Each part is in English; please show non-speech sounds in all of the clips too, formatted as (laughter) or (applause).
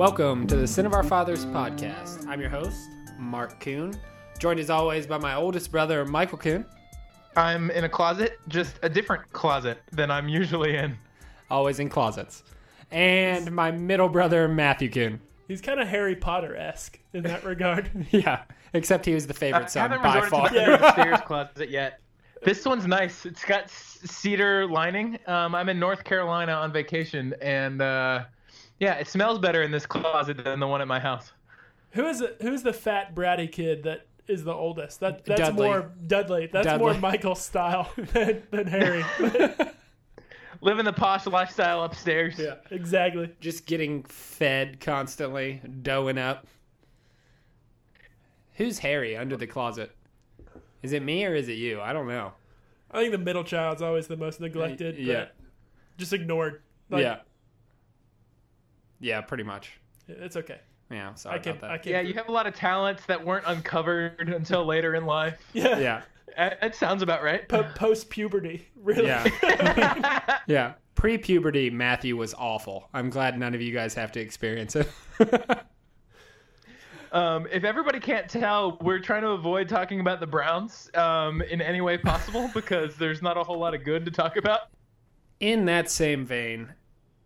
Welcome to the Sin of Our Fathers podcast. I'm your host, Mark Kuhn, joined as always by my oldest brother, Michael Kuhn, I'm in a closet, just a different closet than I'm usually in. always in closets, and my middle brother, Matthew Kuhn. He's kind of Harry Potter esque in that regard. (laughs) Yeah, except he was the I favorite son haven't by resorted far. to the upstairs (laughs) closet yet. This one's nice. It's got s- cedar lining. Um, I'm in North Carolina on vacation, and uh, yeah, it smells better in this closet than the one at my house. Who is it? Who's the fat bratty kid that is the oldest? That that's Dudley. more Dudley. That's Dudley. more Michael's style (laughs) than, than Harry. (laughs) Living the posh lifestyle upstairs. yeah, exactly. Just getting fed constantly, doughing up. Who's Harry under the closet? Is it me or is it you? I don't know. I think the middle child's always the most neglected. but Yeah. just ignored. Like, yeah. Yeah, pretty much. it's okay. Yeah, sorry I can. about I that. can. Yeah, you have a lot of talents that weren't uncovered (laughs) until later in life. (laughs) Yeah. Yeah, That, that sounds about right. Po- Post puberty, really. yeah, (laughs) yeah. Pre-puberty, Matthew was awful. I'm glad none of you guys have to experience it. Um, if everybody can't tell, we're trying to avoid talking about the Browns um, in any way possible because there's not a whole lot of good to talk about. In that same vein,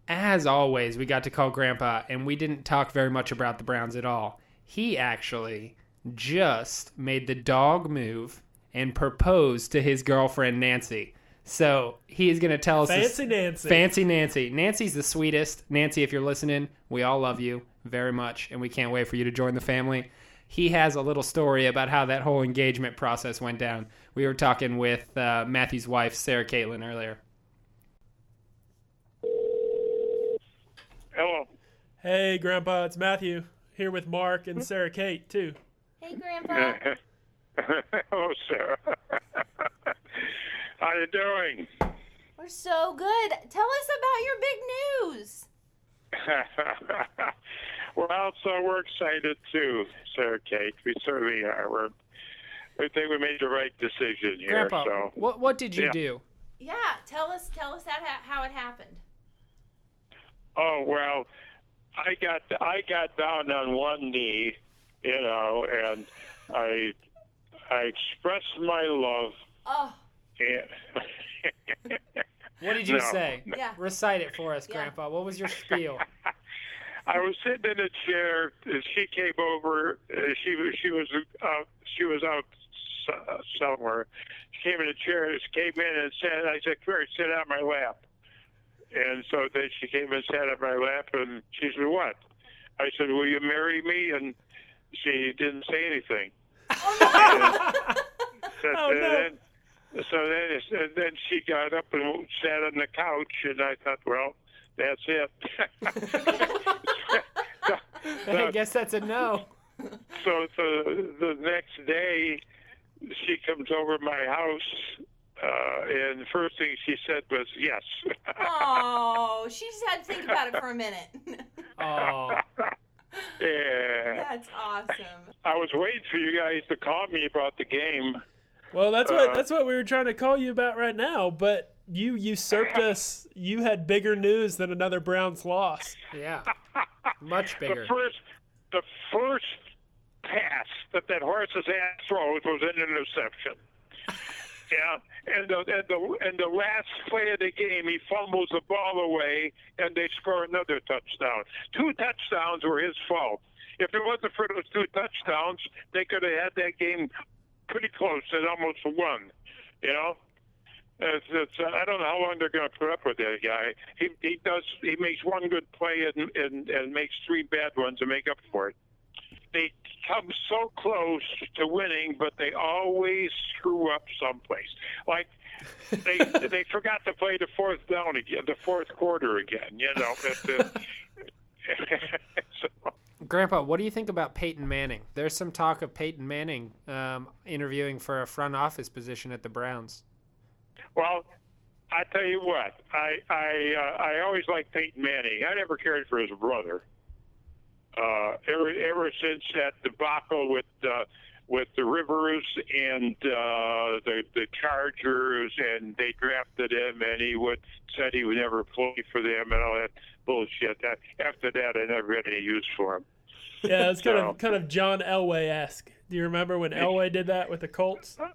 as always, we got to call Grandpa, and we didn't talk very much about the Browns at all. He actually just made the dog move and proposed to his girlfriend Nancy. So he is going to tell us Fancy Nancy. Fancy Nancy. Nancy's the sweetest. Nancy, if you're listening, we all love you very much, and we can't wait for you to join the family. He has a little story about how that whole engagement process went down. We were talking with uh, Matthew's wife, Sarah Caitlin, earlier. Hello. hey, Grandpa, it's Matthew here with Mark and hmm? Sarah Kate too. Hey, Grandpa. (laughs) Hello, Sarah. How you doing? We're so good. Tell us about your big news. (laughs) well, so we're excited too, Sarah Kate. We certainly are. We're, we think we made the right decision here. Grandpa, so what what did you Yeah. do? Yeah, tell us. Tell us that how it happened. Oh well, I got I got down on one knee, you know, and I I expressed my love. Oh, And (laughs) What did you No. say? Yeah. Recite it for us, Yeah. Grandpa. What was your spiel? (laughs) I was sitting in a chair. and She came over. uh, She was she was out. She was out somewhere. She came in a chair. and She came in and said, "I said, come here, sit on my lap." And so then she came and sat on my lap, and she said, "What?" I said, "Will you marry me?" And she didn't say anything. (laughs) Oh, so Oh, no. then, so then, and then she got up and sat on the couch, and I thought, well, that's it. (laughs) I guess that's a no. so the the next day, she comes over to my house, and the first thing she said was yes. (laughs) oh, she just had to think about it for a minute. (laughs) Oh, (laughs) yeah, That's awesome. I was waiting for you guys to call me about the game. Well, that's what Uh, that's what we were trying to call you about right now. But you usurped us. You had bigger news than another Browns loss. yeah. Much bigger. The first, the first pass that that horse's ass throws was an interception. Yeah, and the, and the and the last play of the game, he fumbles the ball away, and they score another touchdown. Two touchdowns were his fault. If it wasn't for those two touchdowns, they could have had that game pretty close and almost won. You know, it's, it's, I don't know how long they're going to put up with that guy. He he does he makes one good play and and, and makes three bad ones to make up for it. They come so close to winning, but they always screw up someplace. Like they (laughs) they forgot to play the fourth down again, the fourth quarter again. You know. (laughs) (laughs) So, Grandpa, what do you think about Peyton Manning? There's some talk of Peyton Manning um, interviewing for a front office position at the Browns. Well, I tell you what, I I uh, I always liked Peyton Manning. I never cared for his brother. Uh, ever ever since that debacle with uh, with the Rivers and uh, the the Chargers, and they drafted him, and he would said he would never play for them and all that bullshit. That after that, I never had any use for him. Yeah, it's kind So- of kind of John Elway esque. Do you remember when Elway did that with the Colts? Yeah,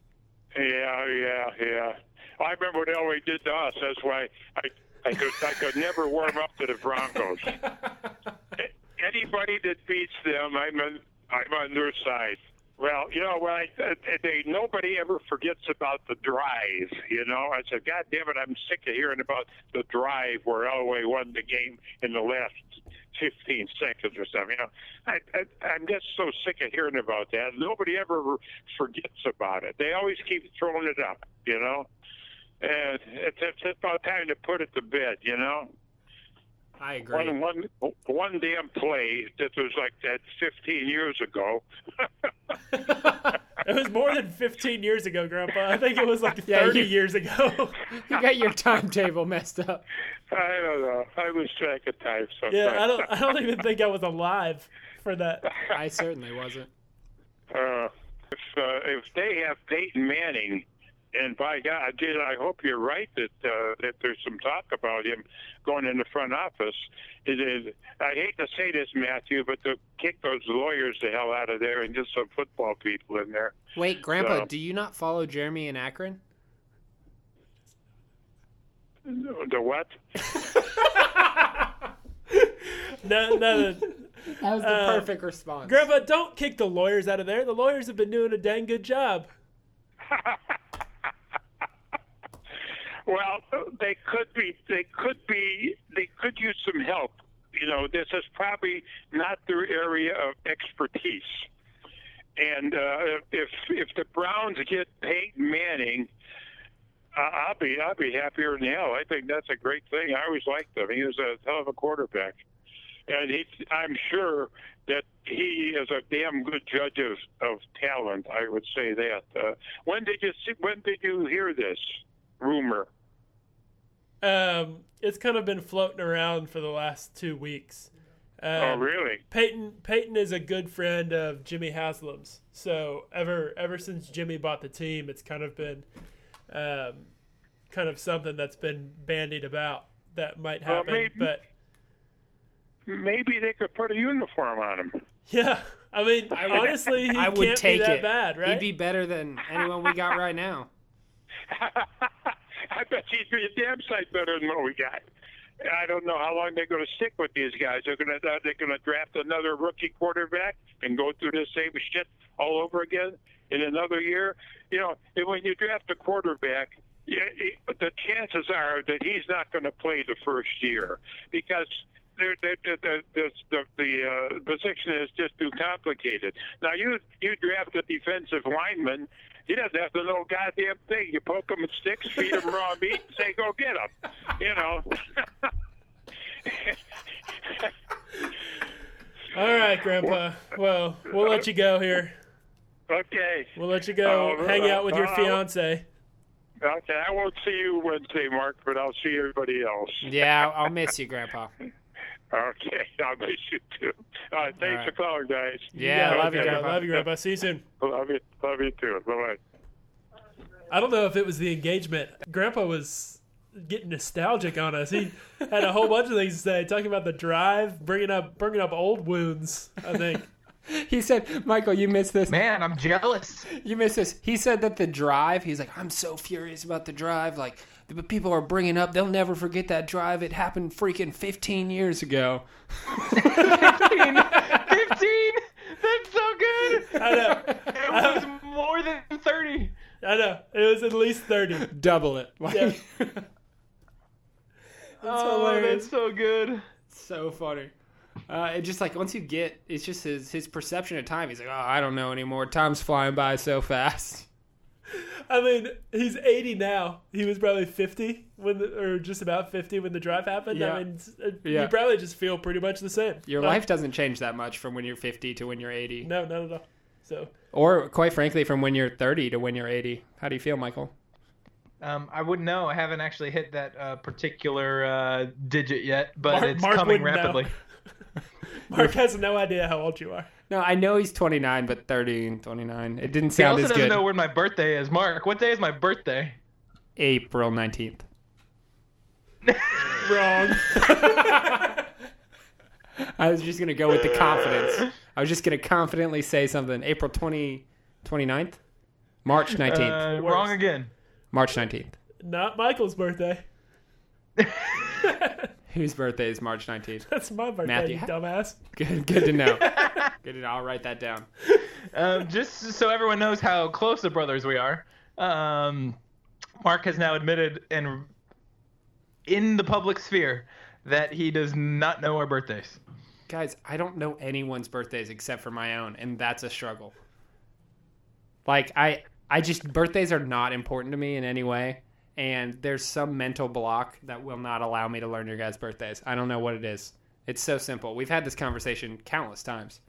yeah, yeah. I remember what Elway did to us. That's why I I could I could never warm up to the Broncos. (laughs) Anybody that beats them, I'm on I'm on their side. Well, you know, when I, they nobody ever forgets about the drive. You know, I said, God damn it, I'm sick of hearing about the drive where Elway won the game in the last 15 seconds or something. You know, I, I, I'm just so sick of hearing about that. Nobody ever forgets about it. They always keep throwing it up. You know, and it's, it's about time to put it to bed. You know. I agree. One, one, one damn play that was like that 15 years ago. (laughs) It was more than 15 years ago, Grandpa. I think it was like 30 Yeah, you- years ago. (laughs) You got your timetable messed up. I don't know. I lose track of time sometimes. yeah, I don't. I don't even think I was alive for that. I certainly wasn't. Uh, if uh, if they have Peyton Manning, and by God, did I hope you're right that uh, that there's some talk about him going in the front office. It is. I hate to say this, Matthew, but to kick those lawyers the hell out of there and just some football people in there. Wait, Grandpa, So- do you not follow Jeremy in Akron? The what? (laughs) No, no, no. That was the Uh, perfect response. Grandpa, don't kick the lawyers out of there. The lawyers have been doing a dang good job. (laughs) Well, they could be. They could be. They could use some help. You know, this is probably not their area of expertise. And uh, if if the Browns get Peyton Manning, uh, I'll be I'll be happier hell. I think that's a great thing. I always liked him. He was a hell of a quarterback, and he. I'm sure that he is a damn good judge of, of talent. I would say that. Uh, when did you see? When did you hear this rumor? Um, it's kind of been floating around for the last two weeks. Um, oh, really? Peyton Peyton is a good friend of Jimmy Haslam's. So ever ever since Jimmy bought the team, it's kind of been um, kind of something that's been bandied about that might Well, happen. maybe- but Maybe they could put a uniform on him. yeah, I mean, would- honestly, he I would can't take be that it. bad, right? He'd be better than anyone we got right now. (laughs) I bet be a damn sight better than what we got. I don't know how long they're going to stick with these guys. They're going to uh, they're going to draft another rookie quarterback and go through the same shit all over again in another year. You know, and when you draft a quarterback, the chances are that he's not going to play the first year because the the the the, the, the uh, position is just too complicated. Now you you draft a defensive lineman. He doesn't have to know a goddamn thing. You poke him with sticks, feed him raw meat, and say, "Go get him." You know. (laughs) All right, Grandpa. Well, we'll let you go here. okay. We'll let you go Uh, hang out with your uh, fiance. Okay. I won't see you Wednesday, Mark, but I'll see everybody else. Yeah, I'll miss you, Grandpa. (laughs) Okay. (laughs) I'll miss you too. All right. Thanks right. for calling, guys. Yeah, Yeah, love you, okay. Grandpa. Love you, Grandpa. See you soon. Love you. Love you too. Bye bye. I don't know if it was the engagement. Grandpa was getting nostalgic on us. He had a whole (laughs) bunch of things to say, talking about the drive, bringing up bringing up old wounds. I think. (laughs) He said, Michael, you missed this. Man, I'm jealous. You missed this. He said that the drive, he's like, I'm so furious about the drive. Like, the people are bringing up, they'll never forget that drive. It happened freaking 15 years ago. (laughs) 15. 15. That's so good. I know. It was more than 30. I know. It was at least thirty. Double it. Like, Yeah. (laughs) oh, hilarious. that's so good. so funny. Uh, it just like once you get, it's just his his perception of time. He's like, oh, I don't know anymore. Time's flying by so fast. I mean, he's eighty now. He was probably fifty when, the, or just about fifty when the drive happened. Yeah. I mean, uh, Yeah. you probably just feel pretty much the same. Your life doesn't change that much from when you're 50 to when you're 80, No, not at all. So or quite frankly, from when you're 30 to when you're 80. How do you feel, Michael? Um, I wouldn't know. I haven't actually hit that uh, particular uh, digit yet, but Mark- it's Mark coming wouldn't know. rapidly. (laughs) (laughs) Mark has no idea how old you are. No, I know he's 29, but 30 and 29. It didn't sound He sound also as doesn't good. know when my birthday is. Mark, what day is my birthday? April 19th. (laughs) Wrong. (laughs) I was just going to go with the confidence. I was just going to confidently say something. April 20, 29th? March 19th. Uh, wrong again. March 19th. Not Michael's birthday. (laughs) Whose birthday is March 19th? (laughs) That's my birthday, Matthew, you dumbass. (laughs) Good, good to know. good to know. I'll write that down. Um, just so everyone knows how close the brothers we are, um, Mark has now admitted and in the public sphere that he does not know our birthdays. Guys, I don't know anyone's birthdays except for my own, and that's a struggle. Like I I just birthdays are not important to me in any way, and there's some mental block that will not allow me to learn your guys' birthdays. I don't know what it is. It's so simple. We've had this conversation countless times.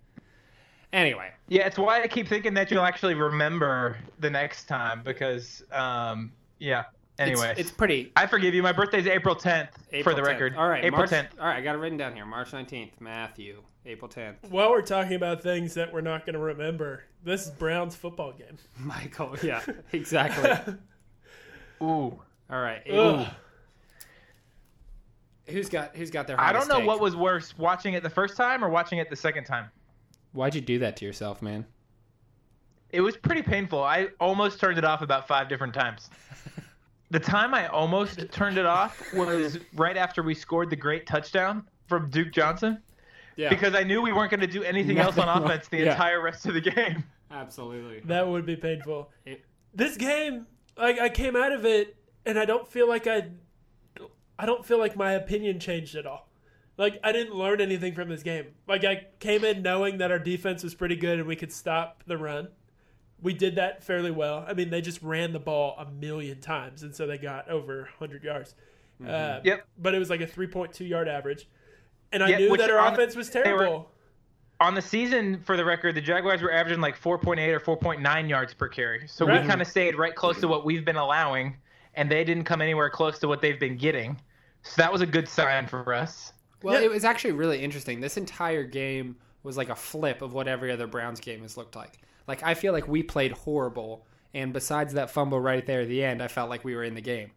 Anyway, Yeah, it's why I keep thinking that you'll actually remember the next time because, um, yeah. Anyway, it's, it's pretty I forgive you. My birthday's April 10th, April for the 10th. record. All right, April March, 10th. All right, I got it written down here. March 19th, Matthew. April 10th. While we're talking about things that we're not going to remember, this is Brown's football game. (laughs) Michael. Yeah, exactly. (laughs) Ooh. All right. Ugh. Who's got who's got their I don't know take? what was worse, watching it the first time or watching it the second time. Why'd you do that to yourself, man? It was pretty painful. I almost turned it off about five different times. (laughs) the time I almost turned it off was right after we scored the great touchdown from Duke Johnson Yeah. because I knew we weren't going to do anything else on (laughs) offense the yeah. entire rest of the game. absolutely. That would be painful. It- This game, like I came out of it, and I don't feel like I, I don't feel like my opinion changed at all. Like I didn't learn anything from this game. Like I came in knowing that our defense was pretty good and we could stop the run. We did that fairly well. I mean, they just ran the ball a million times, and so they got over 100 yards. Uh, Yep. But it was like a 3.2 yard average, and I Yeah, knew that our on- offense was they were- terrible. On the season, for the record, the Jaguars were averaging like 4.8 or 4.9 yards per carry. So Right. we kind of stayed right close to what we've been allowing, and they didn't come anywhere close to what they've been getting. So that was a good sign for us. Well, Yeah. it was actually really interesting. This entire game was like a flip of what every other Browns game has looked like. Like I feel like we played horrible, and besides that fumble right there at the end, I felt like we were in the game.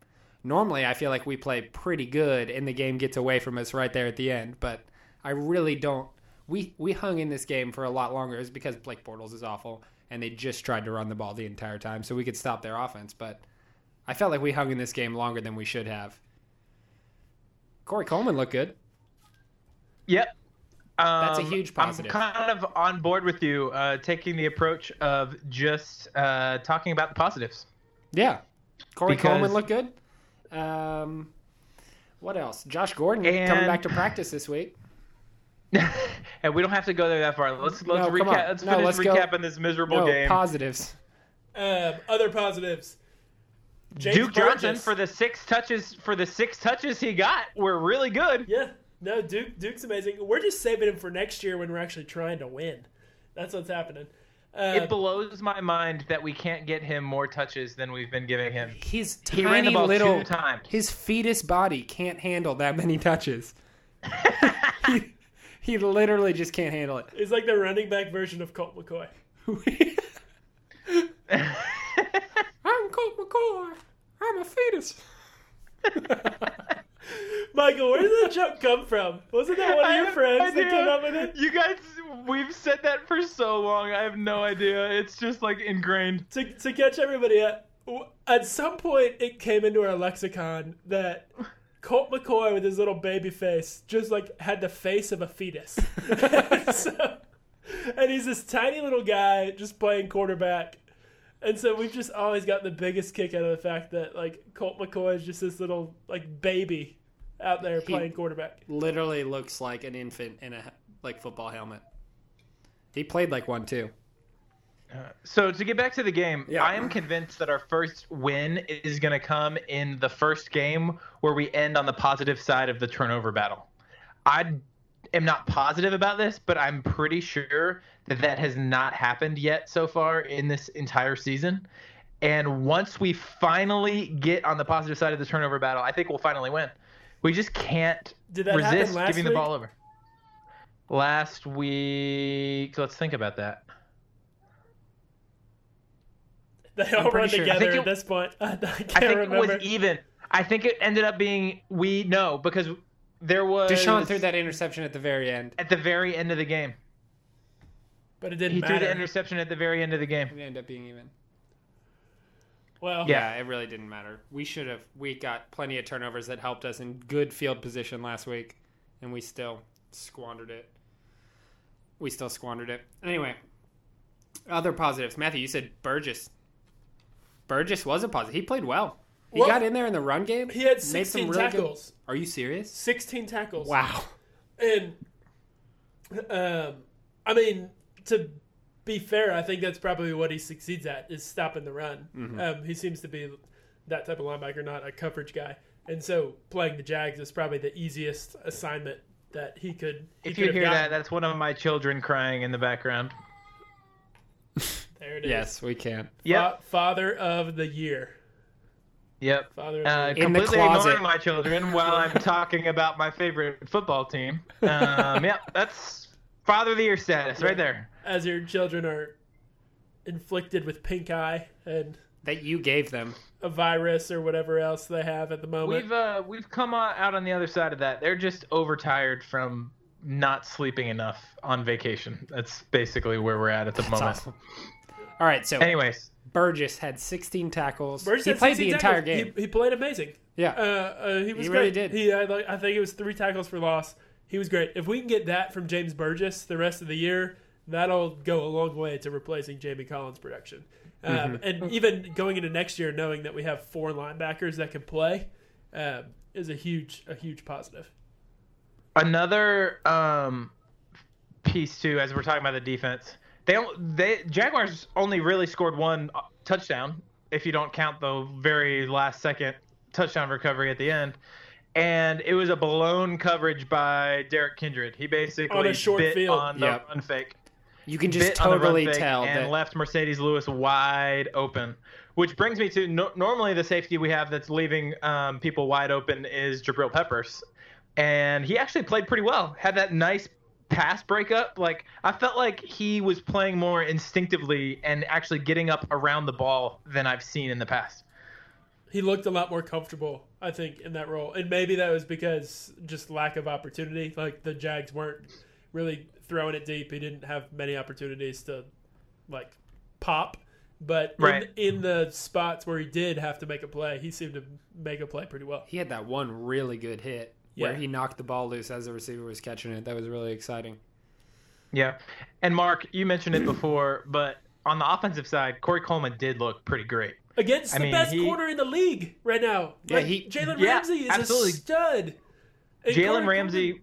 Normally, I feel like we play pretty good, and the game gets away from us right there at the end. But I really don't. We we hung in this game for a lot longer. Was because Blake Bortles is awful, and they just tried to run the ball the entire time, so we could stop their offense. But I felt like we hung in this game longer than we should have. Corey Coleman looked good. Yep. Um, That's a huge positive. I'm kind of on board with you, uh, taking the approach of just uh, talking about the positives. Yeah. Corey Because- Coleman looked good. Um, what else? Josh Gordon coming back to practice this week. (laughs) and we don't have to go there that far. Let's let's No, recap. Let's No, finish let's go- recapping this miserable No, game. positives. Um, other positives. James Duke Johnson for the six touches for the six touches he got were really good. Yeah, no, Duke. Duke's amazing. We're just saving him for next year when we're actually trying to win. That's what's happening. Uh, It blows my mind that we can't get him more touches than we've been giving him. His He ran the ball little two times. his fetus body can't handle that many touches. he, (laughs) (laughs) he literally just can't handle it. it's like the running back version of Colt McCoy. (laughs) I'm Colt McCoy. I'm a fetus. (laughs) Michael, where did that joke come from? Wasn't that one of your have friends no that came up with it? You guys, we've said that for so long. I have no idea. It's just like ingrained. To, to catch everybody up, at some point it came into our lexicon that Colt McCoy with his little baby face just like had the face of a fetus. (laughs) (laughs) So- and he's this tiny little guy just playing quarterback. And so we've just always got the biggest kick out of the fact that like Colt McCoy is just this little like baby out there playing quarterback. Literally looks like an infant in a like football helmet. He played like one too. So to get back to the game, Yeah. I am convinced that our first win is going to come in the first game where we end on the positive side of the turnover battle. I am not positive about this, but I'm pretty sure that that has not happened yet so far in this entire season. And once we finally get on the positive side of the turnover battle, I think we'll finally win. We just can't Did that resist giving week? the ball over. Last week, let's think about that. (laughs) They all pretty run sure. Together think at this point. (laughs) I, can't I think remember. it was even. I think it ended up being we no because there was DeShone threw that interception at the very end. at the very end of the game. but it didn't He matter. threw the interception at the very end of the game. It ended up being even. well, Yeah. Yeah, it really didn't matter. We should have. We got plenty of turnovers that helped us in good field position last week, and we still squandered it. We still squandered it. Anyway, other positives. Matthew, you said Burgess. Burgess was a positive. He played well. He Well, got in there in the run game. he had made 16 really good- tackles. Are you serious? 16 tackles. Wow. And um, I mean, to be fair, I think that's probably what he succeeds at is stopping the run. Mm-hmm. Um, he seems to be that type of linebacker, not a coverage guy. And so playing the Jags is probably the easiest assignment that he could. He If could you have hear that, that's one of my children crying in the background. (laughs) there it is. Yes, we can. Yep, Fa- father of the year. yep. Father of Uh, the year. In the completely closet. ignoring my children while I'm talking about my favorite football team. Um, yep, that's father of the year status right there. As your children are inflicted with pink eye and That you gave them. a virus or whatever else they have at the moment. We've uh, we've come out on the other side of that. They're just overtired from not sleeping enough on vacation. That's basically where we're at at the That's moment. awesome. All right, so Anyways, Burgess had 16 tackles. Burgess he had played 16 the entire tackles. game. He, he played amazing. yeah. Uh, uh, he was He great. really did. He had like I think it was three tackles for loss. He was great. If we can get that from James Burgess the rest of the year, that'll go a long way to replacing Jamie Collins' production. Um, Mm-hmm. And even going into next year, knowing that we have four linebackers that can play, um, is a huge a huge positive. another um, piece too, as we're talking about the defense, they they Jaguars only really scored one uh, touchdown if you don't count the very last second touchdown recovery at the end. And it was a blown coverage by Derrick Kindred. He basically On a short bit field. on the Yep. run fake. You can just bit on the run totally tell and that left Marcedes Lewis wide open. Which brings me to no, normally the safety we have that's leaving um, people wide open is Jabril Peppers, and he actually played pretty well. Had that nice pass breakup. Like I felt like he was playing more instinctively and actually getting up around the ball than I've seen in the past. He looked a lot more comfortable, I think, in that role, and maybe that was because just lack of opportunity. Like the Jags weren't really throwing it deep. He didn't have many opportunities to like pop. But Right. in, in the spots where he did have to make a play, he seemed to make a play pretty well. he had that one really good hit where Yeah. he knocked the ball loose as the receiver was catching it. That was really exciting. Yeah, and Mark, you mentioned it before, but on the offensive side, Corey Coleman did look pretty great. Against I the mean, best he- corner in the league right now. Yeah, Like, he- Jalen yeah, Ramsey is absolutely. a stud. And Jalen Corey Ramsey.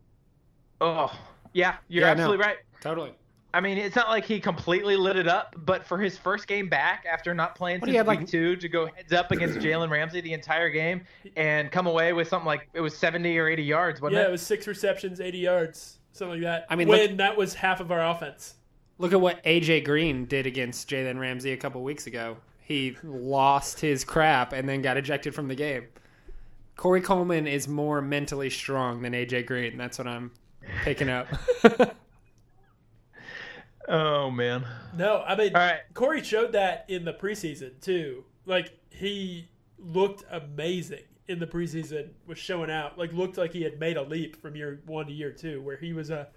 Oh, yeah, you're Yeah, no. absolutely right. Totally. I mean, it's not like he completely lit it up, but for his first game back after not playing What, since he had, week like- two to go heads up against (clears throat) Jalen Ramsey the entire game and come away with something like it was 70 or 80 yards, wasn't Yeah, it? it was six receptions, 80 yards, something like that. I mean, when look- that was half of our offense. Look at what AJ Green did against Jalen Ramsey a couple weeks ago. He lost his crap and then got ejected from the game. Corey Coleman is more mentally strong than AJ Green. That's what I'm picking up. (laughs) (laughs) oh man. No, I mean, All right. Corey showed that in the preseason too. Like he looked amazing in the preseason, was showing out. Like looked like he had made a leap from year one to year two, where he was a,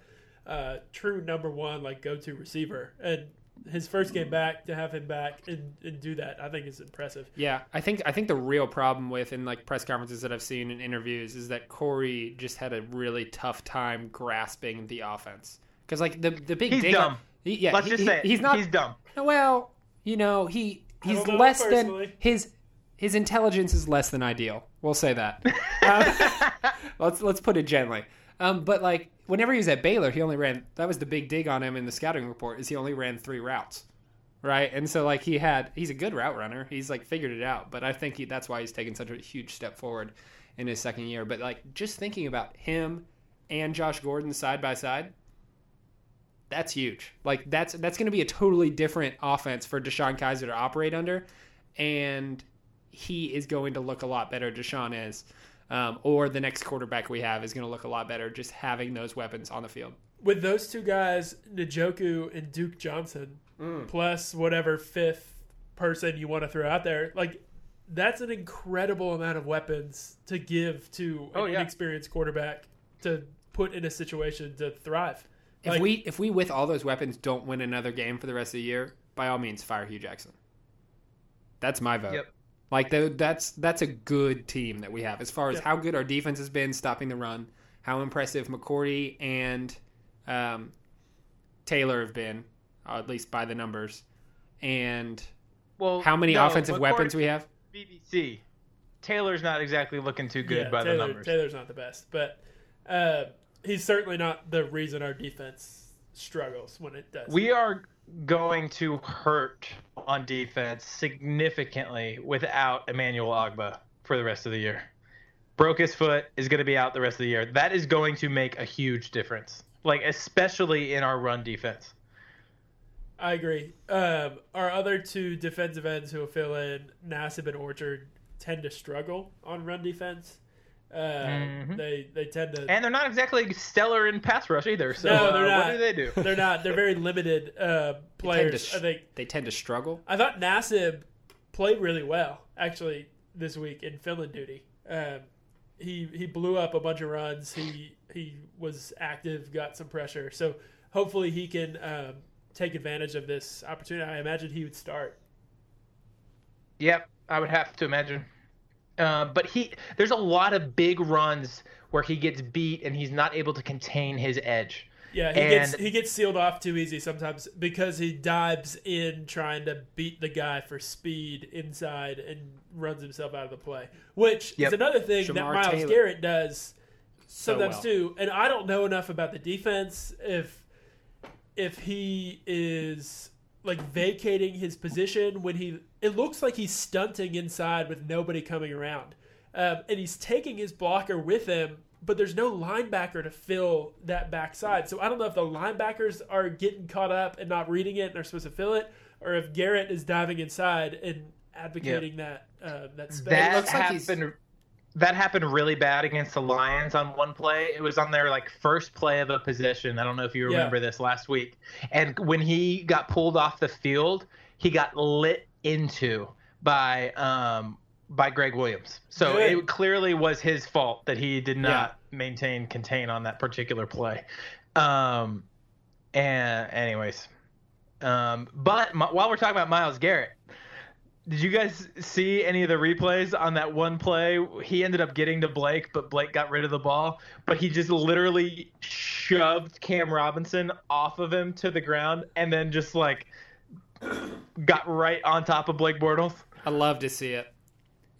a true number one like go to receiver. And his first game back to have him back and, and do that, I think is impressive. Yeah, I think I think the real problem with in like press conferences that I've seen in interviews is that Corey just had a really tough time grasping the offense because like the the big He's dig dumb. On- he- yeah, Let's he- just he- say it. he's not. He's dumb. well, you know he he's know less than his his intelligence is less than ideal. We'll say that. (laughs) Um, (laughs) let's let's put it gently. Um, but like whenever he was at Baylor, he only ran. That was the big dig on him in the scouting report. Is he only ran three routes, right? And so like he had, he's a good route runner. He's like figured it out. But I think he, that's why he's taken such a huge step forward in his second year. But like just thinking about him and Josh Gordon side by side, that's huge. Like that's that's going to be a totally different offense for DeShone Kizer to operate under, and he is going to look a lot better. DeShone is, um, or the next quarterback we have is going to look a lot better just having those weapons on the field. with those two guys, Njoku and Duke Johnson, Mm. plus whatever fifth person you want to throw out there, like that's an incredible amount of weapons to give to Oh, an yeah. inexperienced quarterback to put in a situation to thrive. If Like- we if we with all those weapons don't win another game for the rest of the year, by all means fire Hue Jackson. That's my vote. Yep. Like the, that's that's a good team that we have as far as Yeah. how good our defense has been stopping the run, how impressive McCourty and um, Taylor have been, uh, at least by the numbers, and Well, how many no, offensive McCourty- weapons we have. BBC. Taylor's not exactly looking too good Yeah, by Taylor, the numbers. Taylor's not the best, but uh, he's certainly not the reason our defense struggles when it does. We are going to hurt on defense significantly without Emmanuel Ogbah for the rest of the year. Broke his foot is going to be out the rest of the year. That is going to make a huge difference, like especially in our run defense. I agree. Um, our other two defensive ends who will fill in, Nassib and Orchard, tend to struggle on run defense. Uh, Mhm. They they tend to. And they're not exactly stellar in pass rush either. So No, they're uh, not. what do they do? (laughs) they're not. They're very limited uh, (laughs) They tend, players. sh- I think. they tend to struggle. I thought Nassib played really well actually this week in Finland duty. Um, he he blew up a bunch of runs. He he was active, got some pressure. So hopefully he can um, take advantage of this opportunity. I imagine he would start. Yep, I would have to imagine. Uh, but he, there's a lot of big runs where he gets beat and he's not able to contain his edge. Yeah, he gets he gets sealed off too easy sometimes because he dives in trying to beat the guy for speed inside and runs himself out of the play. Which Yep. is another thing that Myles Taylor. Garrett does So sometimes well. too. And I don't know enough about the defense if if he is like vacating his position when he it looks like he's stunting inside with nobody coming around. Um, and he's taking his blocker with him, but there's no linebacker to fill that backside. So I don't know if the linebackers are getting caught up and not reading it and are supposed to fill it, or if Garrett is diving inside and advocating that uh, that space. That looks like he's- happened. That happened really bad against the Lions on one play. It was on their like first play of a possession. I don't know if you Yeah. remember this last week. And when he got pulled off the field, he got lit into by um by Gregg Williams. So Good. it clearly was his fault that he did not maintain contain on that particular play. Um and anyways, um but my, while we're talking about Myles Garrett, did you guys see any of the replays on that one play? He ended up getting to Blake, but Blake got rid of the ball. But he just literally shoved Cam Robinson off of him to the ground and then just like got right on top of Blake Bortles. I love to see it.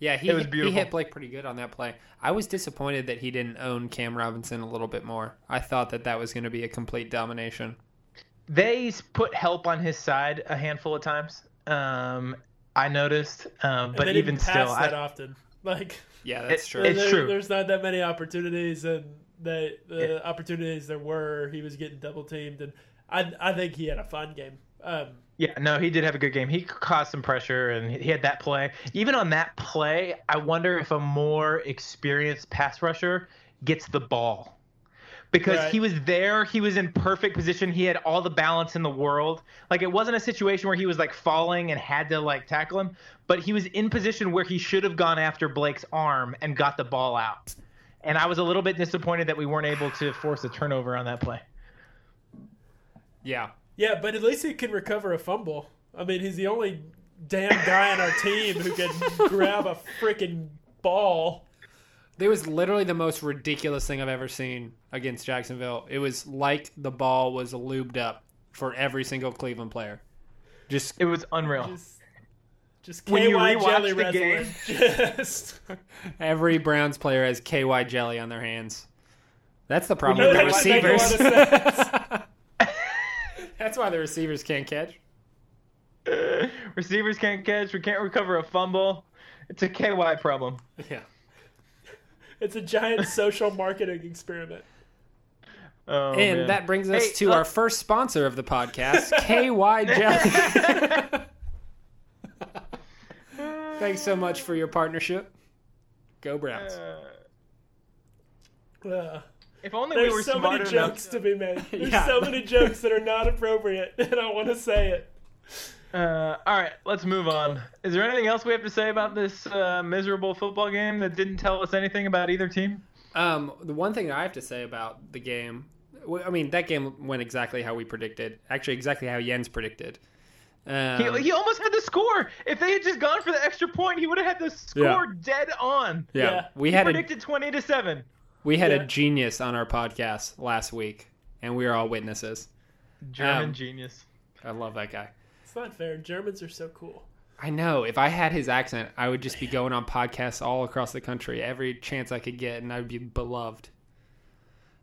Yeah, he It he hit Blake pretty good on that play. I was disappointed that he didn't own Cam Robinson a little bit more. I thought that that was going to be a complete domination. They put help on his side a handful of times. Um, I noticed, um, And but they even didn't pass still, that I, often. (laughs) Like Yeah, that's It- true. It's there- true. There's not that many opportunities, and the the Yeah. opportunities there were, he was getting double teamed, and I I think he had a fun game. Um, Yeah, no, he did have a good game. He caused some pressure and he had that play. Even on that play, I wonder if a more experienced pass rusher gets the ball. Because Right. he was there, he was in perfect position. He had all the balance in the world. Like it wasn't a situation where he was like falling and had to like tackle him, but he was in position where he should have gone after Blake's arm and got the ball out. And I was a little bit disappointed that we weren't able to force a turnover on that play. yeah. yeah, but at least he can recover a fumble. I mean, he's the only damn guy on our team who can (laughs) grab a freaking ball. There was literally the most ridiculous thing I've ever seen against Jacksonville. It was like the ball was lubed up for every single Cleveland player. Just It was unreal. Just, just When you rewatch jelly the game- (laughs) Just (laughs) every Browns player has KY jelly on their hands. That's the problem with the that would make a receivers. (laughs) That's why the receivers can't catch. Receivers can't catch. We can't recover a fumble. It's a KY problem. Yeah. It's a giant (laughs) social marketing experiment. Oh, And man. that brings us Hey, to uh, our first sponsor of the podcast, (laughs) KY Jelly. (laughs) Thanks so much for your partnership. Go Browns. Uh, If only we There's were so smart many enough. jokes to be made. There's Yeah. so many jokes that are not appropriate, and I want to say it. Uh, all right, let's move on. Is there anything else we have to say about this uh, miserable football game that didn't tell us anything about either team? Um, the one thing I have to say about the game, I mean, that game went exactly how we predicted. Actually, exactly how Jens predicted. Um, He, he almost had the score. If they had just gone for the extra point, he would have had the score Yeah. dead on. yeah, Yeah. we He had a predicted twenty to seven. we had Yeah. a genius on our podcast last week, and we were all witnesses. German Um, genius. I love that guy. It's not fair. Germans are so cool. I know. If I had his accent, I would just be going on podcasts all across the country every chance I could get, and I would be beloved.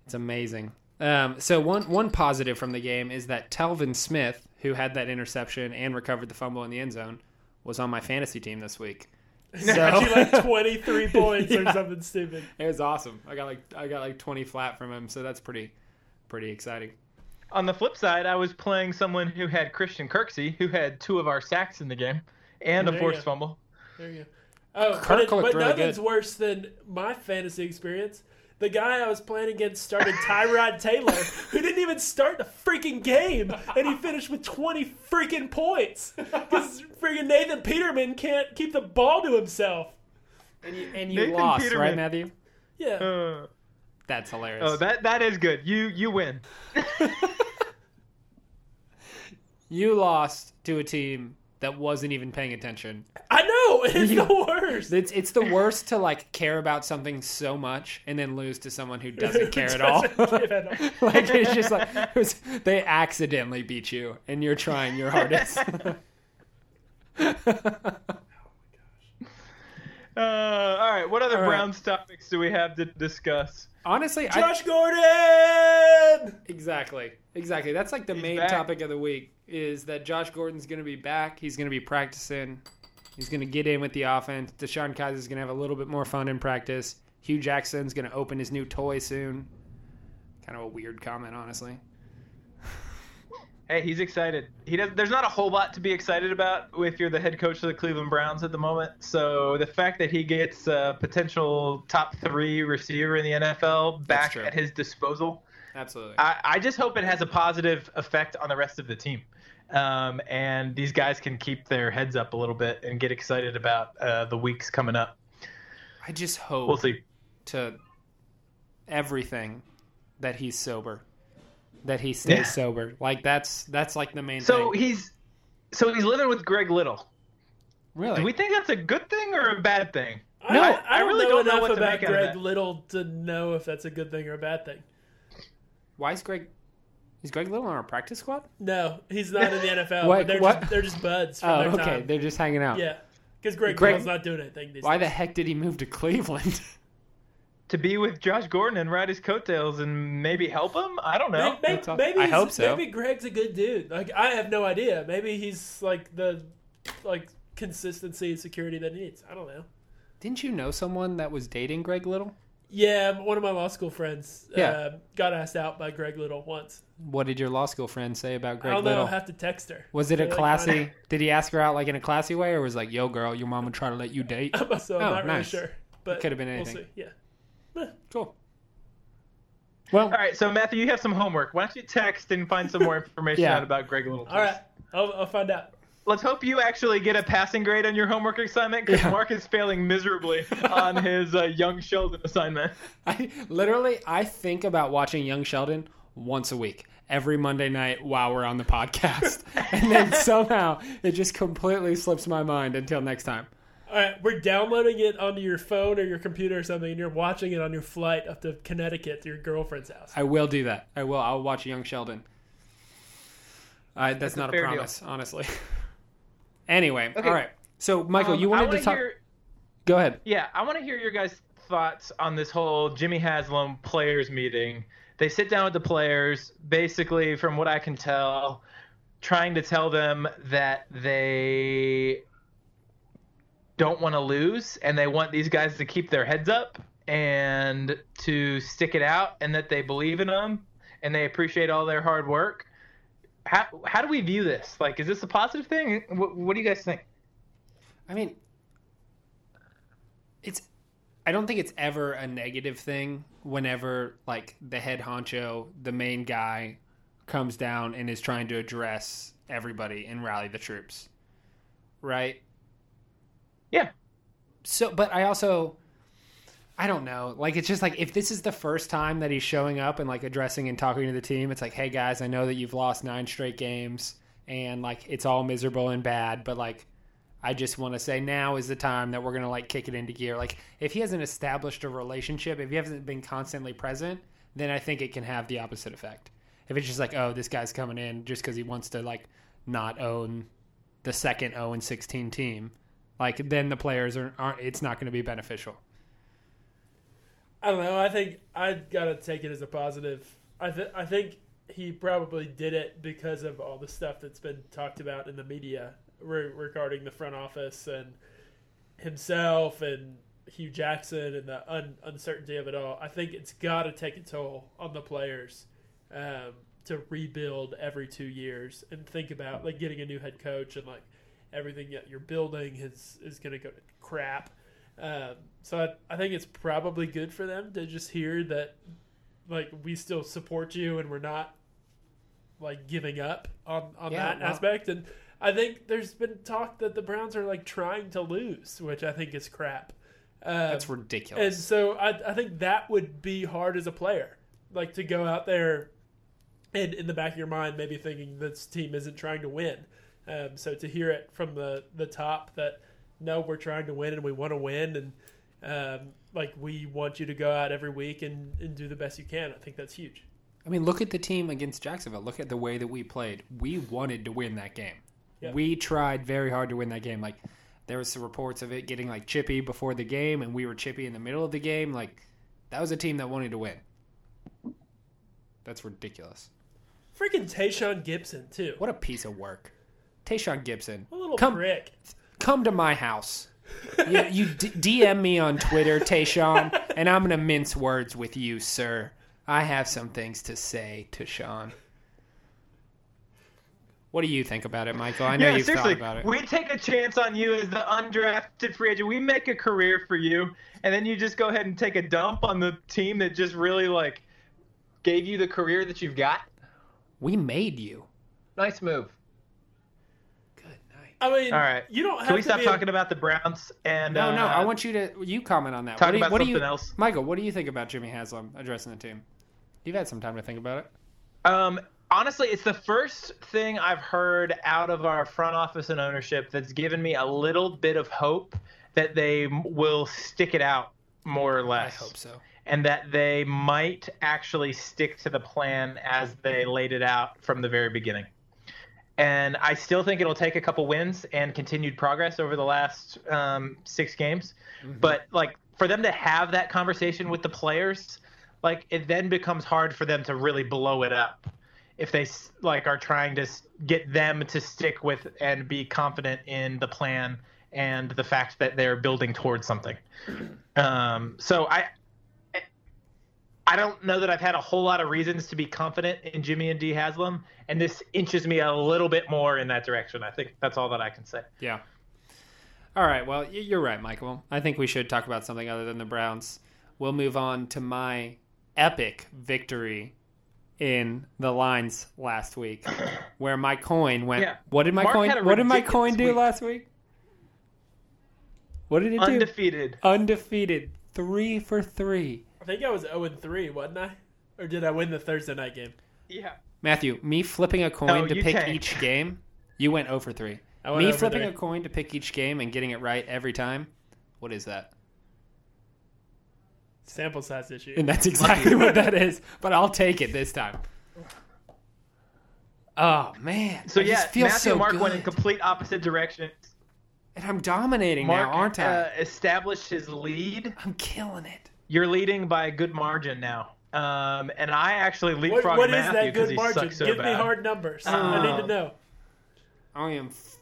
It's amazing. Um, so one one positive from the game is that Telvin Smith, who had that interception and recovered the fumble in the end zone, was on my fantasy team this week. (laughs) So like 23 (laughs) points or something stupid. it was awesome. I got like I got like twenty flat from him, so that's pretty pretty exciting. On the flip side, I was playing someone who had Christian Kirksey, who had two of our sacks in the game and a There you forced go. fumble. There you go. Oh, Kirk but, it, but really nothing's good. worse than my fantasy experience. The guy I was playing against started Tyrod Taylor, who didn't even start the freaking game, and he finished with 20 freaking points. Because freaking Nathan Peterman can't keep the ball to himself. And you, and you Nathan lost, Peterman. right, Matthew? Yeah. Uh, That's hilarious. oh, that that is good. You you win. (laughs) you lost to a team that wasn't even paying attention. I know, (laughs) it's (laughs) You- the worst. It's it's the worst to like care about something so much and then lose to someone who doesn't care at all. Doesn't at all. like it's just like it was, they accidentally beat you and you're trying your hardest. Uh, all right. What other right. Browns topics do we have to discuss? Honestly, I, Josh Gordon! exactly, exactly. That's like the main back. topic of the week is that Josh Gordon's going to be back. He's going to be practicing. He's going to get in with the offense. DeShone Kizer's going to have a little bit more fun in practice. Hue Jackson's going to open his new toy soon. Kind of a weird comment, honestly. Hey, he's excited. He does. There's not a whole lot to be excited about if you're the head coach of the Cleveland Browns at the moment. So the fact that he gets a potential top three receiver in the NFL back at his disposal, Absolutely. I, I just hope it has a positive effect on the rest of the team. Um, and these guys can keep their heads up a little bit and get excited about uh, the weeks coming up. I just hope We'll see. to everything that he's sober, that he stays Yeah. sober. Like that's that's like the main So thing. he's so he's living with Greg Little. Really? Do we think that's a good thing or a bad thing? I, No, I, I don't really know don't know enough what to about make of Greg that. Little to know if that's a good thing or a bad thing. Why is Greg? Is Greg Little on our practice squad? No, he's not in the (laughs) NFL. What- but they're what? just they're just buds from Oh, their okay. time. They're just hanging out. Yeah, because Greg, Greg- Little's not doing anything. These Why the heck did he move to Cleveland? (laughs) To be with Josh Gordon and ride his coattails and maybe help him? I don't know. Maybe, That's all- maybe, I hope so. Maybe Greg's a good dude. Like I have no idea. Maybe he's like the like consistency and security that he needs. I don't know. Didn't you know someone that was dating Greg Little? Yeah, one of my law school friends Yeah. uh, got asked out by Greg Little once. What did your law school friend say about I Greg don't Little? know. I'll have to text her. was it a classy? find Did he ask her out like in a classy way, or was it like, "Yo, girl, your mom would try to let you date"? (laughs) out. so I'm Oh, not really sure. But could've been We'll anything. see. Yeah. Cool. Well, All right, so Matthew, you have some homework. Why don't you text and find some more information Yeah. out about Greg Little? All right. I'll, I'll find out. Let's hope you actually get a passing grade on your homework assignment because Yeah. Mark is failing miserably (laughs) on his uh, Young Sheldon assignment. I literally I think about watching Young Sheldon once a week, every Monday night while we're on the podcast, (laughs) and then somehow it just completely slips my mind until next time. All right, we're downloading it onto your phone or your computer or something, and you're watching it on your flight up to Connecticut to your girlfriend's house. I will do that. I will. I'll watch Young Sheldon. Uh, that's, a not a, fair deal. promise, honestly. (laughs) anyway, Okay. all right. So, Michael, Um, you wanted wanna to talk. hear- Go ahead. Yeah, I want to hear your guys' thoughts on this whole Jimmy Haslam players meeting. They sit down with the players, basically, from what I can tell, trying to tell them that they don't want to lose and they want these guys to keep their heads up and to stick it out and that they believe in them and they appreciate all their hard work. How, how do we view this? Like, is this a positive thing? What, what do you guys think? I mean, it's I don't think it's ever a negative thing whenever like the head honcho, the main guy, comes down and is trying to address everybody and rally the troops. Right? Yeah. So but I also I don't know. Like it's just like if this is the first time that he's showing up and like addressing and talking to the team, it's like, "Hey guys, I know that you've lost 9 straight games and like it's all miserable and bad, but like I just want to say now is the time that we're going to like kick it into gear. Like if he hasn't established a relationship, if he hasn't been constantly present, then I think it can have the opposite effect. If it's just like, oh, this guy's coming in just because he wants to like not own the second 0 and 16 team, like then the players are aren't. It's not going to be beneficial. I don't know. I think I gotta take it as a positive. I th- I think he probably did it because of all the stuff that's been talked about in the media re- regarding the front office and himself and Hue Jackson and the un- uncertainty of it all. I think it's got to take a toll on the players um, to rebuild every two years and think about like getting a new head coach and like everything that you're building is is going to go to crap. Um, so I, I think it's probably good for them to just hear that like we still support you and we're not like giving up on on Yeah, that well- aspect and I think there's been talk that the Browns are like trying to lose, which I think is crap. Um, That's ridiculous. and so I, I think that would be hard as a player, like to go out there and in the back of your mind maybe thinking this team isn't trying to win. Um, so to hear it from the the top that no, we're trying to win and we want to win and um, like we want you to go out every week and, and do the best you can. I think that's huge. I mean, look at the team against Jacksonville. Look at the way that we played. We wanted to win that game. Yeah. We tried very hard to win that game. Like there was some reports of it getting like chippy before the game, and we were chippy in the middle of the game. Like that was a team that wanted to win. That's ridiculous. Freaking Tashaun Gipson too. What a piece of work. Tashaun Gipson, A little come prick. come to my house. you you d- DM me on Twitter, Tashaun, and I'm gonna mince words with you, sir. I have some things to say to Sean. What do you think about it, Michael? I know yeah, you've seriously, thought about it. we take a chance on you as the undrafted free agent. We make a career for you, and then you just go ahead and take a dump on the team that just really like gave you the career that you've got. We made you. Nice move. Good night. I mean, All right. you don't have Can we to stop be talking about the Browns and No, no. uh, I want you to you comment on that. talk what do you, about what do something you, else? Michael, what do you think about Jimmy Haslam addressing the team? You've had some time to think about it. Um, honestly, it's the first thing I've heard out of our front office and ownership that's given me a little bit of hope that they will stick it out more or less. I hope so. And that they might actually stick to the plan as they laid it out from the very beginning. And I still think it'll take a couple wins and continued progress over the last um, six games. But like for them to have that conversation with the players, like it then becomes hard for them to really blow it up if they like are trying to get them to stick with and be confident in the plan and the fact that they're building towards something. Um, so I. I don't know that I've had a whole lot of reasons to be confident in Jimmy and Dee Haslam, and this inches me a little bit more in that direction. I think that's all that I can say. Yeah. All right. Well, you're right, Michael. I think we should talk about something other than the Browns. We'll move on to my epic victory in the lines last week, (coughs) where my coin went. Yeah. What did my Mark coin? What did my coin do week. last week? What did it do? Undefeated. Undefeated, three for three. I think I was 0 and 3, wasn't I? Or did I win the Thursday night game? Yeah. Matthew, me flipping a coin No, to you pick tanked. each (laughs) game, you went 0 for 3. I went Me 0 flipping 3. a coin to pick each game and getting it right every time, what is that? Sample size issue. And that's exactly what that is. But I'll take it this time. Oh man! So I yeah, just feel Matthew so and Mark good. went in complete opposite directions. and I'm dominating Mark now, aren't I? Uh, established his lead. I'm killing it. You're leading by a good margin now. Um, and I actually what, leapfrogged what is Matthew that because good he margin? sucks so Give me hard numbers. I need to Oh. know. I am. F-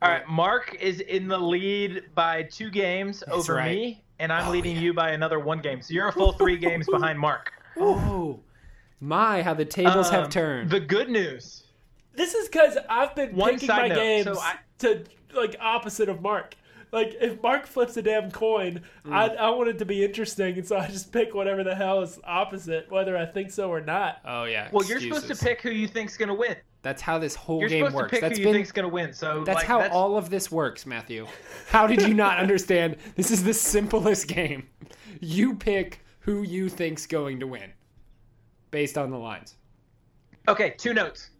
All right, Mark is in the lead by two games over right. me, and I'm Oh, leading yeah. you by another one game. So you're a full three games behind Mark. (laughs) oh, my! How the tables have Um, turned. The good news. This is because I've been One picking my note, games so I- to like opposite of Mark. Like if Mark flips a damn coin, mm. I I want it to be interesting, and so I just pick whatever the hell is opposite, whether I think so or not. Oh yeah. Well, you're supposed to pick who you think's gonna win. That's how this whole You're game supposed works. to pick That's who you think's gonna win. So That's like, how that's, all of this works, Matthew. How did you not understand? This is the simplest game. You pick who you think's going to win based on the lines. Okay, two notes.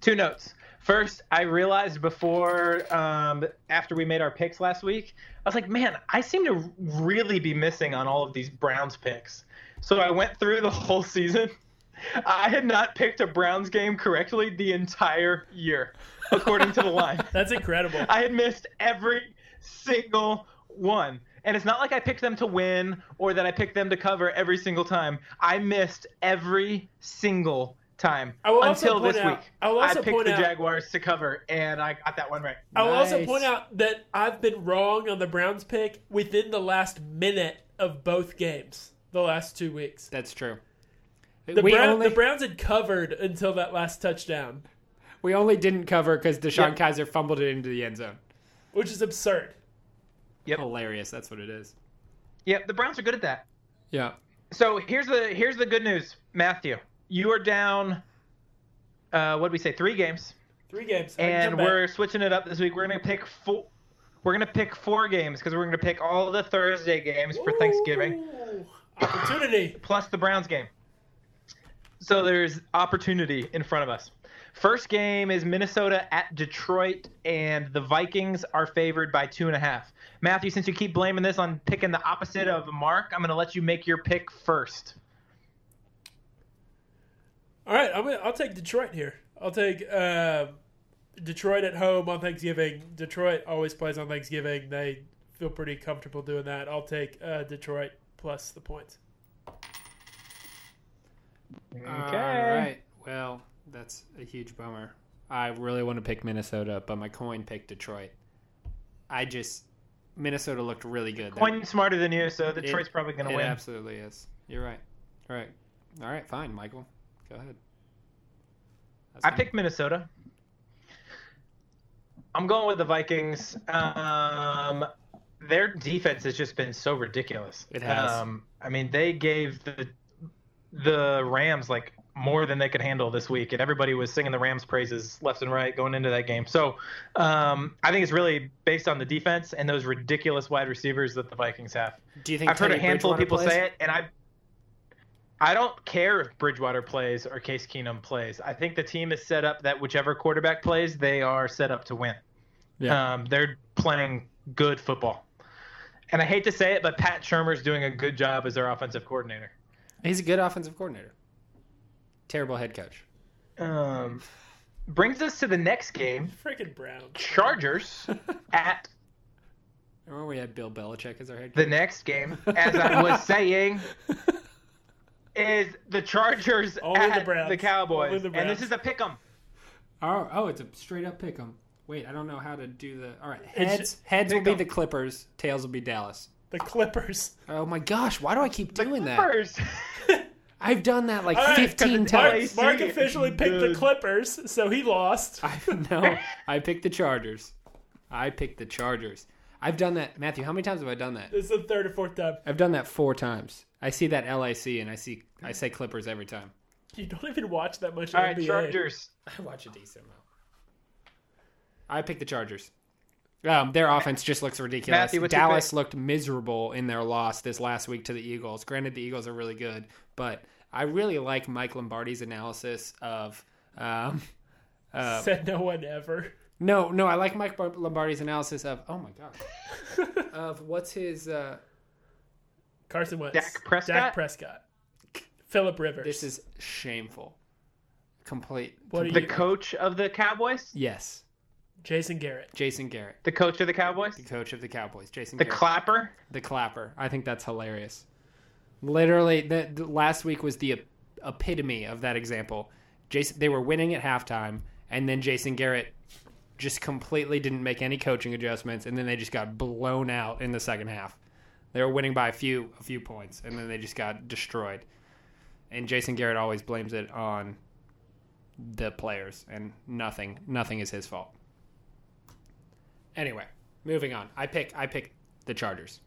Two notes. First, I realized before, um, after we made our picks last week, I was like, man, I seem to really be missing on all of these Browns picks. So I went through the whole season. I had not picked a Browns game correctly the entire year, according to the line. (laughs) That's incredible. I had missed every single one. And it's not like I picked them to win or that I picked them to cover every single time. I missed every single time I will also until point this out- week. I will also picked point the out- Jaguars to cover, and I got that one right. I will also point out that I've been wrong on the Browns pick within the last minute of both games, the last two weeks. That's true. The, we Brown- only the Browns had covered until that last touchdown, we only didn't cover because DeShone Yep. Kizer fumbled it into the end zone. which is absurd. Yep. Hilarious. That's what it is. Yep, the Browns are good at that. Yeah. So here's the here's the good news, Matthew. You are down. Uh, what did we say? Three games, Three games. I and we're switching it up this week. We're gonna pick four. We're gonna pick four games because we're gonna pick all the Thursday games for Thanksgiving. Opportunity. (coughs) plus the Browns game. So there's opportunity in front of us. First game is Minnesota at Detroit, and the Vikings are favored by two and a half. Matthew, since you keep blaming this on picking the opposite of Mark, I'm going to let you make your pick first. All right, I'm gonna, I'll take Detroit here. I'll take uh, Detroit at home on Thanksgiving. Detroit always plays on Thanksgiving. They feel pretty comfortable doing that. I'll take uh, Detroit plus the points. Okay. All right. Well, that's a huge bummer. I really want to pick Minnesota, but my coin picked Detroit. I just Minnesota looked really good. That- Coin smarter than you, so Detroit's It- probably going to it win. absolutely is. You're right. All right. All right. Fine, Michael. Go ahead. That's I picked Minnesota. I'm going with the Vikings. Um, their defense has just been so ridiculous. It has. Um, I mean, they gave the the Rams like more than they could handle this week, and everybody was singing the Rams' praises left and right going into that game. So, um, I think it's really based on the defense and those ridiculous wide receivers that the Vikings have. Do you think I've heard a handful of people plays? say it, and I I don't care if Bridgewater plays or Case Keenum plays. I think the team is set up that whichever quarterback plays, they are set up to win. Yeah. Um, they're playing good football. And I hate to say it, but Pat Shurmur's doing a good job as their offensive coordinator. He's a good offensive coordinator. Terrible head coach. Um, brings us to the next game Freaking Browns. Chargers (laughs) at Remember we had Bill Belichick as our head the next game, (laughs) as I was saying, is the Chargers Only at the Browns. Cowboys. Only the and this is a pick 'em. Oh, oh, it's a straight up pick 'em. Wait, I don't know how to do the. All right, It's- heads heads will be the Clippers, tails will be Dallas. The Clippers. Oh my gosh, why do I keep doing that? Clippers. (laughs) I've done that like All right, 15 'cause Mark, times. I Mark officially picked the Clippers, so he lost. I no, I picked the Chargers. I picked the Chargers. I've done that, Matthew. How many times have I done that? This is the third or fourth time. I've done that four times. I see that LAC and I see I say Clippers every time. You don't even watch that much All right, NBA. Chargers. (laughs) I watch a decent amount. I picked the Chargers. Um, their offense just looks ridiculous. Matthew, what's Dallas looked miserable in their loss this last week to the Eagles. Granted, the Eagles are really good, but I really like Mike Lombardi's analysis of. Um, (laughs) uh, Said no one ever. No, no, I like Mike Lombardi's analysis of. Oh my god, (laughs) of what's his? Uh, Carson Wentz. Dak Prescott? Dak Prescott. Philip Rivers. this is shameful. Complete. What are The coach of the Cowboys? Yes, Jason Garrett. Jason Garrett, The coach of the Cowboys? the coach of the Cowboys. Jason Garrett. The Garrett. clapper? the clapper. I think that's hilarious. Literally, the, the last week was the epitome of that example. Jason, they were winning at halftime, and then Jason Garrett just completely didn't make any coaching adjustments, and then they just got blown out in the second half. They were winning by a few a few points, and then they just got destroyed. And Jason Garrett always blames it on the players, and nothing nothing is his fault. Anyway, Moving on. I pick. I pick the Chargers.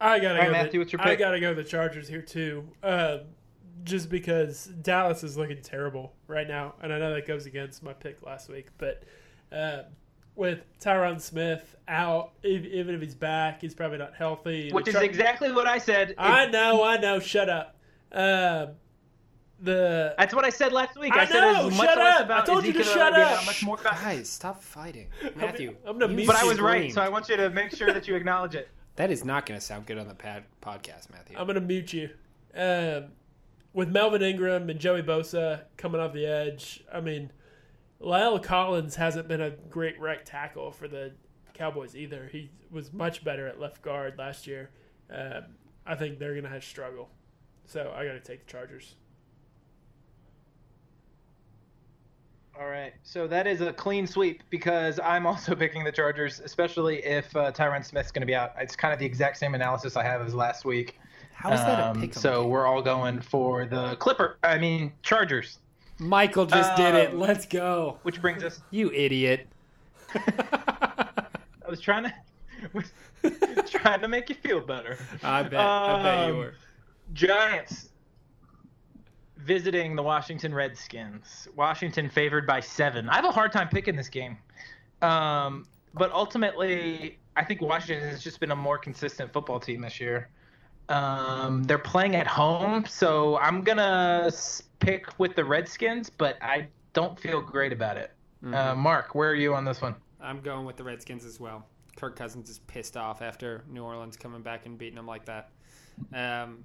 I gotta All right, go. Matthew, the, what's your pick? I gotta go the Chargers here too. Uh, just because Dallas is looking terrible right now, and I know that goes against my pick last week, but uh, with Tyron Smith out, ev- even if he's back, he's probably not healthy. The Which is Char- exactly what I said. I know, I know. Shut up. Um, the That's what I said last week. I I, know, it was much shut less up. about I told you to shut up. much more about- Guys, stop fighting, Matthew. I'm gonna you mute But I was right, so I want you to make sure that you acknowledge it. That is not going to sound good on the pad podcast, Matthew. I'm gonna mute you. Um, with Melvin Ingram and Joey Bosa coming off the edge, I mean, La'el Collins hasn't been a great right tackle for the Cowboys either. He was much better at left guard last year. Um, I think they're gonna have struggle, so I got to take the Chargers. All right, so that is a clean sweep because I'm also (laughs) picking the Chargers, especially if uh, Tyron Smith's going to be out. It's kind of the exact same analysis I have as last week. How is that a Um, pick? so we're all going for the Clipper. I mean Chargers, Michael just did it. Um, Let's go. which brings us. You idiot. (laughs) (laughs) I was trying to, was (laughs) trying to make you feel better. I bet. I bet you Um, were. Giants visiting the Washington Redskins. Washington favored by seven. I have a hard time picking this game. Um, but ultimately, I think Washington has just been a more consistent football team this year. Um, they're playing at home, so I'm going to pick with the Redskins, but I don't feel great about it. Uh, Mark, where are you on this one? I'm going with the Redskins as well. Kirk Cousins is pissed off after New Orleans coming back and beating them like that. Um,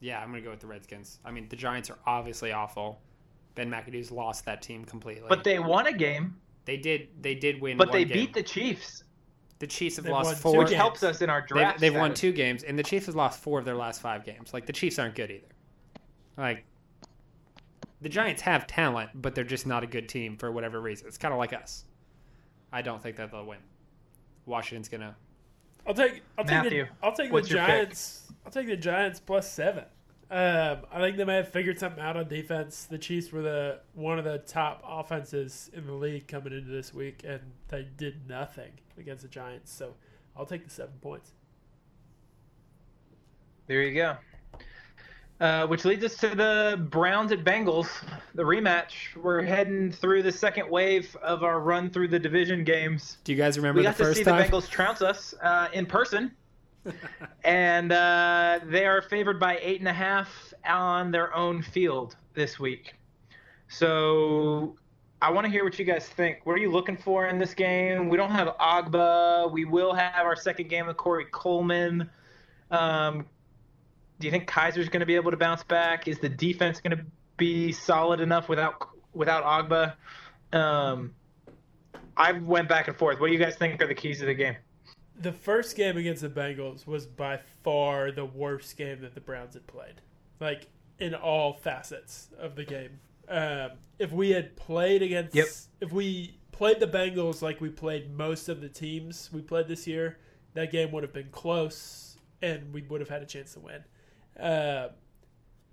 yeah, I'm going to go with the Redskins. I mean, the Giants are obviously awful. Ben McAdoo's lost that team completely. But they won a game, they did they did win. but one they game. beat the Chiefs, the Chiefs have They've lost four. which games. helps us in our They, draft. they've won two games, and the Chiefs have lost four of their last five games. Like the Chiefs aren't good either. Like the Giants have talent, but they're just not a good team for whatever reason. It's kind of like us. I don't think that they'll win. Washington's gonna. I'll take. I'll take Matthew, the. I'll take what's the your pick? Giants. I'll take the Giants plus seven. Um, I think they may have figured something out on defense. The Chiefs were the one of the top offenses in the league coming into this week, and they did nothing against the Giants. So I'll take the seven points. There you go. Uh, which leads us to the Browns at Bengals, the rematch. We're heading through the second wave of our run through the division games. Do you guys remember We the got to first see time? the Bengals trounce us uh, in person, and uh, they are favored by eight and a half on their own field this week. So I want to hear what you guys think. What are you looking for in this game? We don't have Ogbah. We will have our second game with Corey Coleman. Um, do you think Kizer's going to be able to bounce back? Is the defense going to be solid enough without without Ogbah? Um, I went back and forth. What do you guys think are the keys to the game? The first game against the Bengals was by far the worst game that the Browns had played, like in all facets of the game. Um, if we had played against, Yep. if we played the Bengals like we played most of the teams we played this year, that game would have been close and we would have had a chance to win. Uh,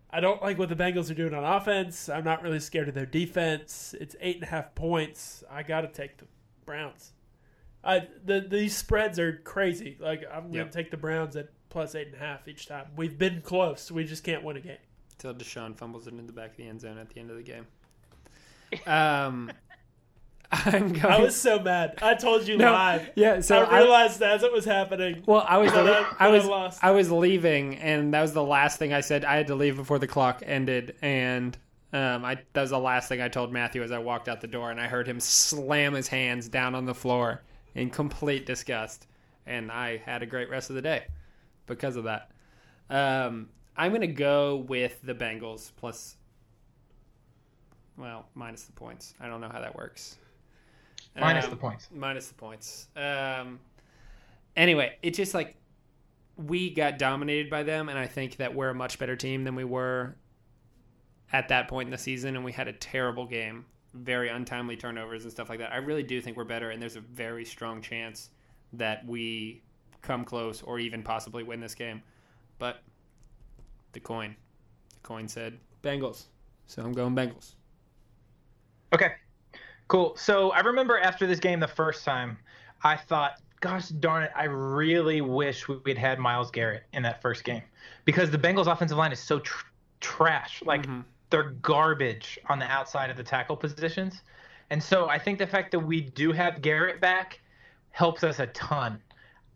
I don't like what the Bengals are doing on offense. I'm not really scared of their defense. It's eight and a half points. I got to take the Browns. I the these spreads are crazy. Like I'm Yep. gonna take the Browns at plus eight and a half each time. We've been close. We just can't win a game. Till DeShone fumbles it in the back of the end zone at the end of the game. Um, (laughs) I'm going. I was so mad. I told you No, live. yeah, so I I- realized as it was happening. Well, I was I- I but I was lost. I was leaving, and that was the last thing I said. I had to leave before the clock ended, and um, I that was the last thing I told Matthew as I walked out the door, and I heard him slam his hands down on the floor in complete disgust, and I had a great rest of the day because of that. Um, I'm gonna go with the Bengals plus, well, minus the points. I don't know how that works. Minus Um, the points. minus the points. Um, anyway, it's just like we got dominated by them, and I think that we're a much better team than we were at that point in the season, and we had a terrible game, very untimely turnovers and stuff like that. I really do think we're better, and there's a very strong chance that we come close or even possibly win this game. But the coin, the coin said Bengals, so I'm going Bengals. Okay. Cool. So I remember after this game the first time, I thought, gosh darn it, I really wish we'd had Myles Garrett in that first game because the Bengals offensive line is so tr- trash. Like mm-hmm. They're garbage on the outside of the tackle positions. And so I think the fact that we do have Garrett back helps us a ton.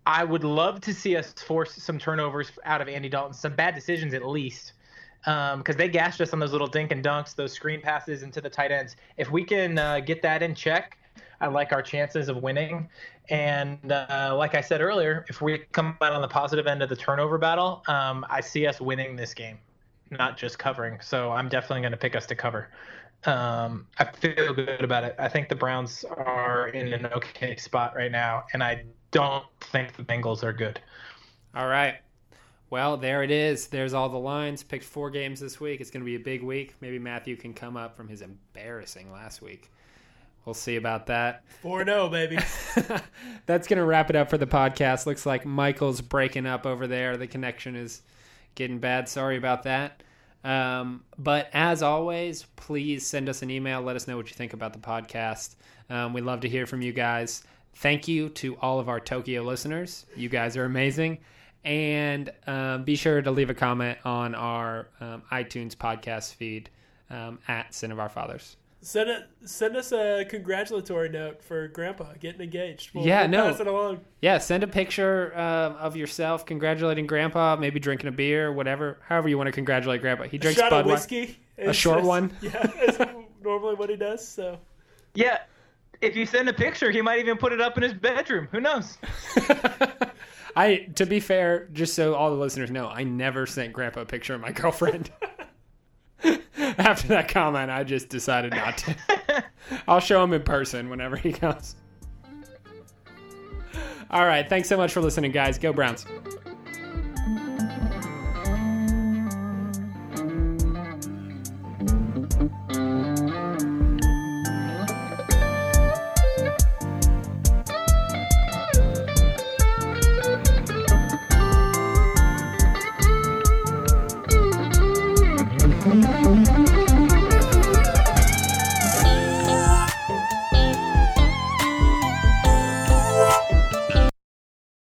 I would love to see us force some turnovers out of Andy Dalton, some bad decisions at least, because um, they gashed us on those little dink and dunks, those screen passes into the tight ends. If we can uh, get that in check, I like our chances of winning. And uh, like I said earlier, if we come out on the positive end of the turnover battle, um, I see us winning this game, not just covering. So I'm definitely going to pick us to cover. Um, I feel good about it. I think the Browns are in an okay spot right now, and I don't think the Bengals are good. All right. Well, there it is. There's all the lines. Picked four games this week. It's going to be a big week. Maybe Matthew can come up from his embarrassing last week. We'll see about that. 4 0, baby. (laughs) That's going to wrap it up for the podcast. Looks like Michael's breaking up over there. The connection is getting bad. Sorry about that. Um, but as always, please send us an email. Let us know what you think about the podcast. Um, we love to hear from you guys. Thank you to all of our Tokyo listeners. You guys are amazing. And um, be sure to leave a comment on our um, iTunes podcast feed um, at Sin of Our Fathers. Send it. Send us a congratulatory note for Grandpa getting engaged. We'll, Yeah, we'll no. Pass it along. Yeah, send a picture uh, of yourself congratulating Grandpa, maybe drinking a beer, whatever, however you want to congratulate Grandpa. He drinks Shot of Budweiser. whiskey. is- short is- one? (laughs) Yeah, is normally what he does. So Yeah, if you send a picture, he might even put it up in his bedroom. Who knows? (laughs) I, to be fair, just so all the listeners know, I never sent Grandpa a picture of my girlfriend. (laughs) (laughs) After that comment, I just decided not to. (laughs) I'll show him in person whenever he comes. All right, thanks so much for listening, guys. Go Browns.